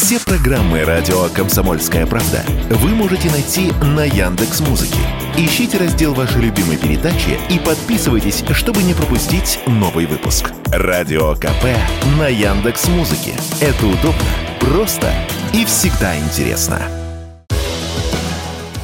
Все программы радио Комсомольская правда вы можете найти на Яндекс Музыке. Ищите раздел вашей любимой передачи и подписывайтесь, чтобы не пропустить новый выпуск. Радио КП на Яндекс Музыке. Это удобно, просто и всегда интересно.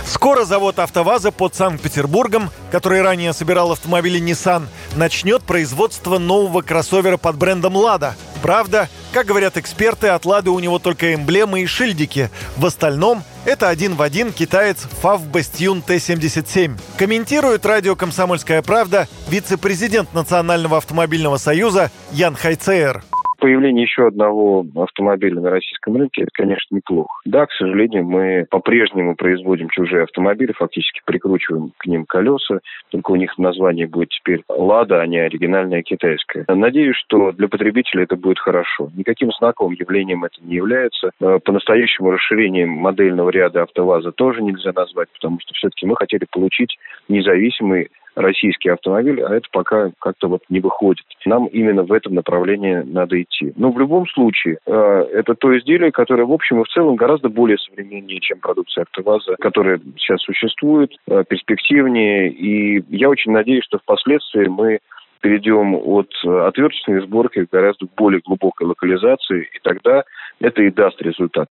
Скоро завод «АвтоВАЗа» под Санкт-Петербургом, который ранее собирал автомобили Nissan, начнет производство нового кроссовера под брендом «Лада». Правда, как говорят эксперты, от «Лады» у него только эмблемы и шильдики. В остальном это один в один китаец FAV Bastion T-77. Комментирует радио «Комсомольская правда» вице-президент Национального автомобильного союза Ян Хайцер появление еще одного автомобиля на российском рынке, это, конечно, неплохо. Да, к сожалению, мы по-прежнему производим чужие автомобили, фактически прикручиваем к ним колеса, только у них название будет теперь «Лада», а не оригинальное китайское. Надеюсь, что для потребителя это будет хорошо. Никаким знаковым явлением это не является. Э, по-настоящему расширением модельного ряда «АвтоВАЗа» тоже нельзя назвать, потому что все-таки мы хотели получить независимый российский автомобиль, а это пока как-то вот не выходит. Нам именно в этом направлении надо идти. Но в любом случае, э, это то изделие, которое в общем и в целом гораздо более современнее, чем продукция АвтоВАЗа, которая сейчас существует, э, перспективнее. И я очень надеюсь, что впоследствии мы перейдем от отверточной сборки к гораздо более глубокой локализации, и тогда это и даст результат.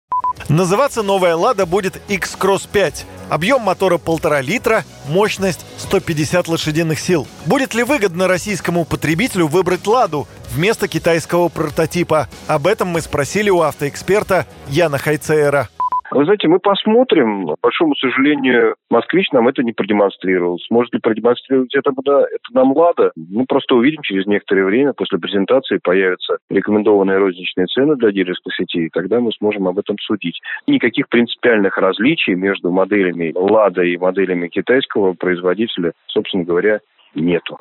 Называться новая «Лада» будет X-Cross 5. Объем мотора полтора литра, мощность 150 лошадиных сил. Будет ли выгодно российскому потребителю выбрать «Ладу» вместо китайского прототипа? Об этом мы спросили у автоэксперта Яна Хайцеера. Вы знаете, мы посмотрим. К большому сожалению, москвич нам это не продемонстрировал. Сможет ли продемонстрировать это, да, это нам Лада? Мы просто увидим через некоторое время, после презентации появятся рекомендованные розничные цены для дилерской сети, и тогда мы сможем об этом судить. Никаких принципиальных различий между моделями Лада и моделями китайского производителя, собственно говоря, нету.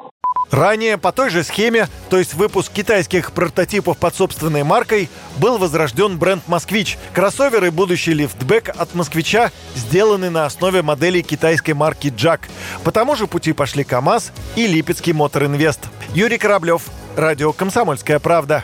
Ранее по той же схеме, то есть выпуск китайских прототипов под собственной маркой, был возрожден бренд «Москвич». Кроссоверы будущий лифтбэк от «Москвича» сделаны на основе моделей китайской марки «Джак». По тому же пути пошли КАМАЗ и Липецкий Мотор Инвест. Юрий Кораблев, Радио «Комсомольская правда».